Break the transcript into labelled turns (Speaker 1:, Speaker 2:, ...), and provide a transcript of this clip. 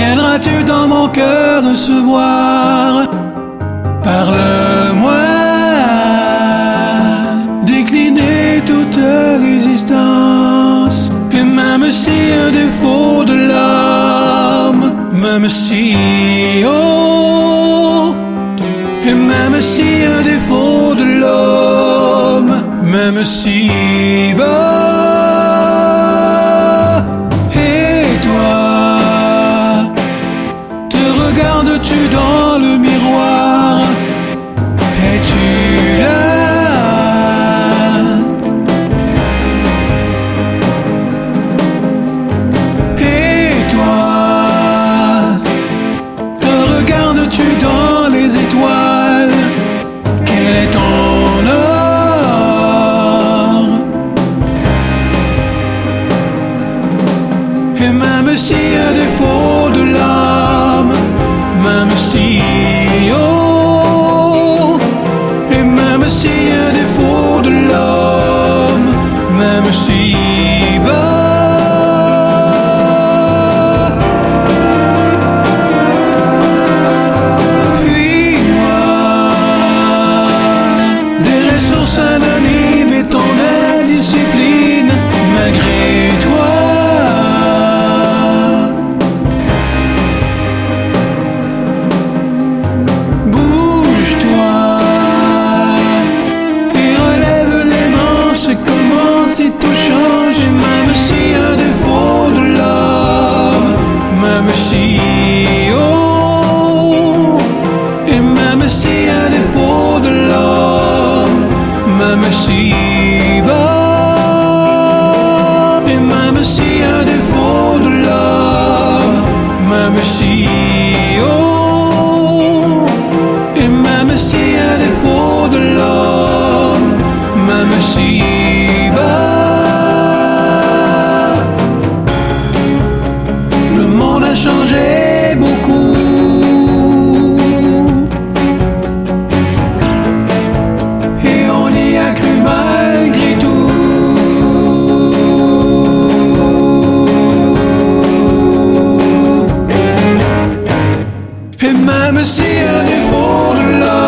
Speaker 1: Viendras-tu dans mon cœur recevoir Parle-moi, décliner toute résistance, et même si un défaut de l'âme, même si oh, et même si un défaut de l'homme, même si in my machine. merci, oh, et même s'il y a de l'homme, même si 내 맘은 씨앗이 오르러